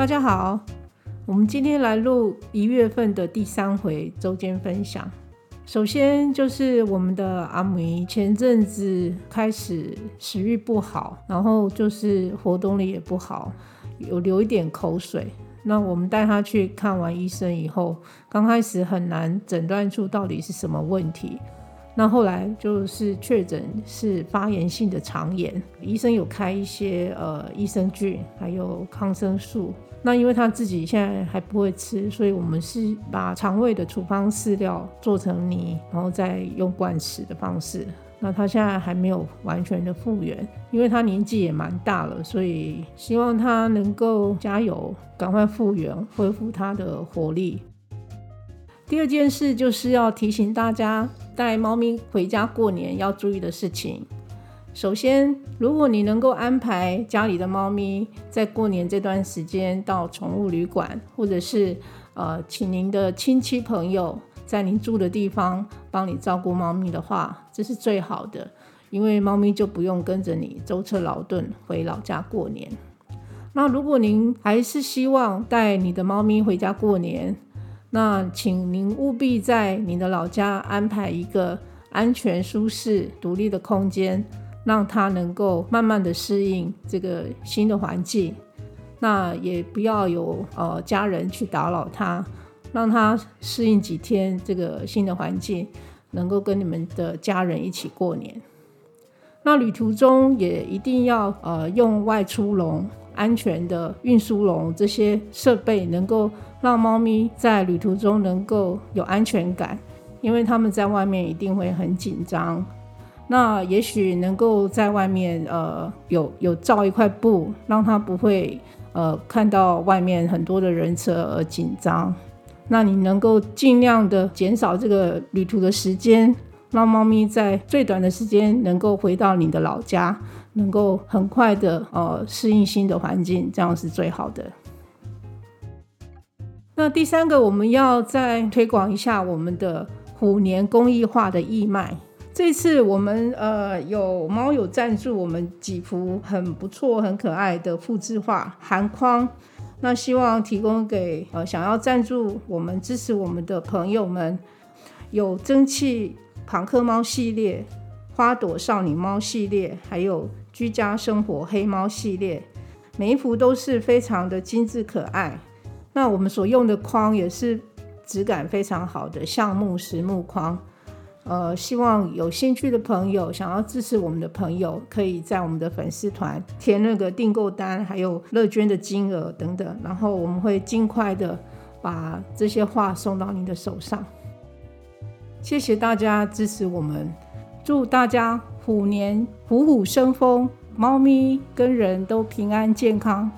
大家好，我们今天来录一月份的第三回周间分享。首先就是我们的阿梅前阵子开始食欲不好，然后就是活动力也不好，有流一点口水。那我们带他去看完医生以后，刚开始很难诊断出到底是什么问题。那后来就是确诊是发炎性的肠炎，医生有开一些呃益生菌，还有抗生素。那因为他自己现在还不会吃，所以我们是把肠胃的处方饲料做成泥，然后再用灌食的方式。那他现在还没有完全的复原，因为他年纪也蛮大了，所以希望他能够加油，赶快复原，恢复他的活力。第二件事就是要提醒大家带猫咪回家过年要注意的事情。首先，如果你能够安排家里的猫咪在过年这段时间到宠物旅馆，或者是呃，请您的亲戚朋友在您住的地方帮你照顾猫咪的话，这是最好的，因为猫咪就不用跟着你舟车劳顿回老家过年。那如果您还是希望带你的猫咪回家过年，那请您务必在你的老家安排一个安全、舒适、独立的空间，让它能够慢慢的适应这个新的环境。那也不要有呃家人去打扰它，让它适应几天这个新的环境，能够跟你们的家人一起过年。那旅途中也一定要呃用外出笼。安全的运输笼这些设备能够让猫咪在旅途中能够有安全感，因为它们在外面一定会很紧张。那也许能够在外面呃有有罩一块布，让它不会呃看到外面很多的人车而紧张。那你能够尽量的减少这个旅途的时间，让猫咪在最短的时间能够回到你的老家。能够很快的呃适应新的环境，这样是最好的。那第三个，我们要再推广一下我们的虎年公益化的义卖。这次我们呃有猫友赞助我们几幅很不错、很可爱的复制画含框，那希望提供给呃想要赞助我们、支持我们的朋友们，有蒸汽庞克猫系列、花朵少女猫系列，还有。居家生活黑猫系列，每一幅都是非常的精致可爱。那我们所用的框也是质感非常好的橡木实木框。呃，希望有兴趣的朋友，想要支持我们的朋友，可以在我们的粉丝团填那个订购单，还有乐捐的金额等等，然后我们会尽快的把这些画送到您的手上。谢谢大家支持我们，祝大家！虎年虎虎生风，猫咪跟人都平安健康。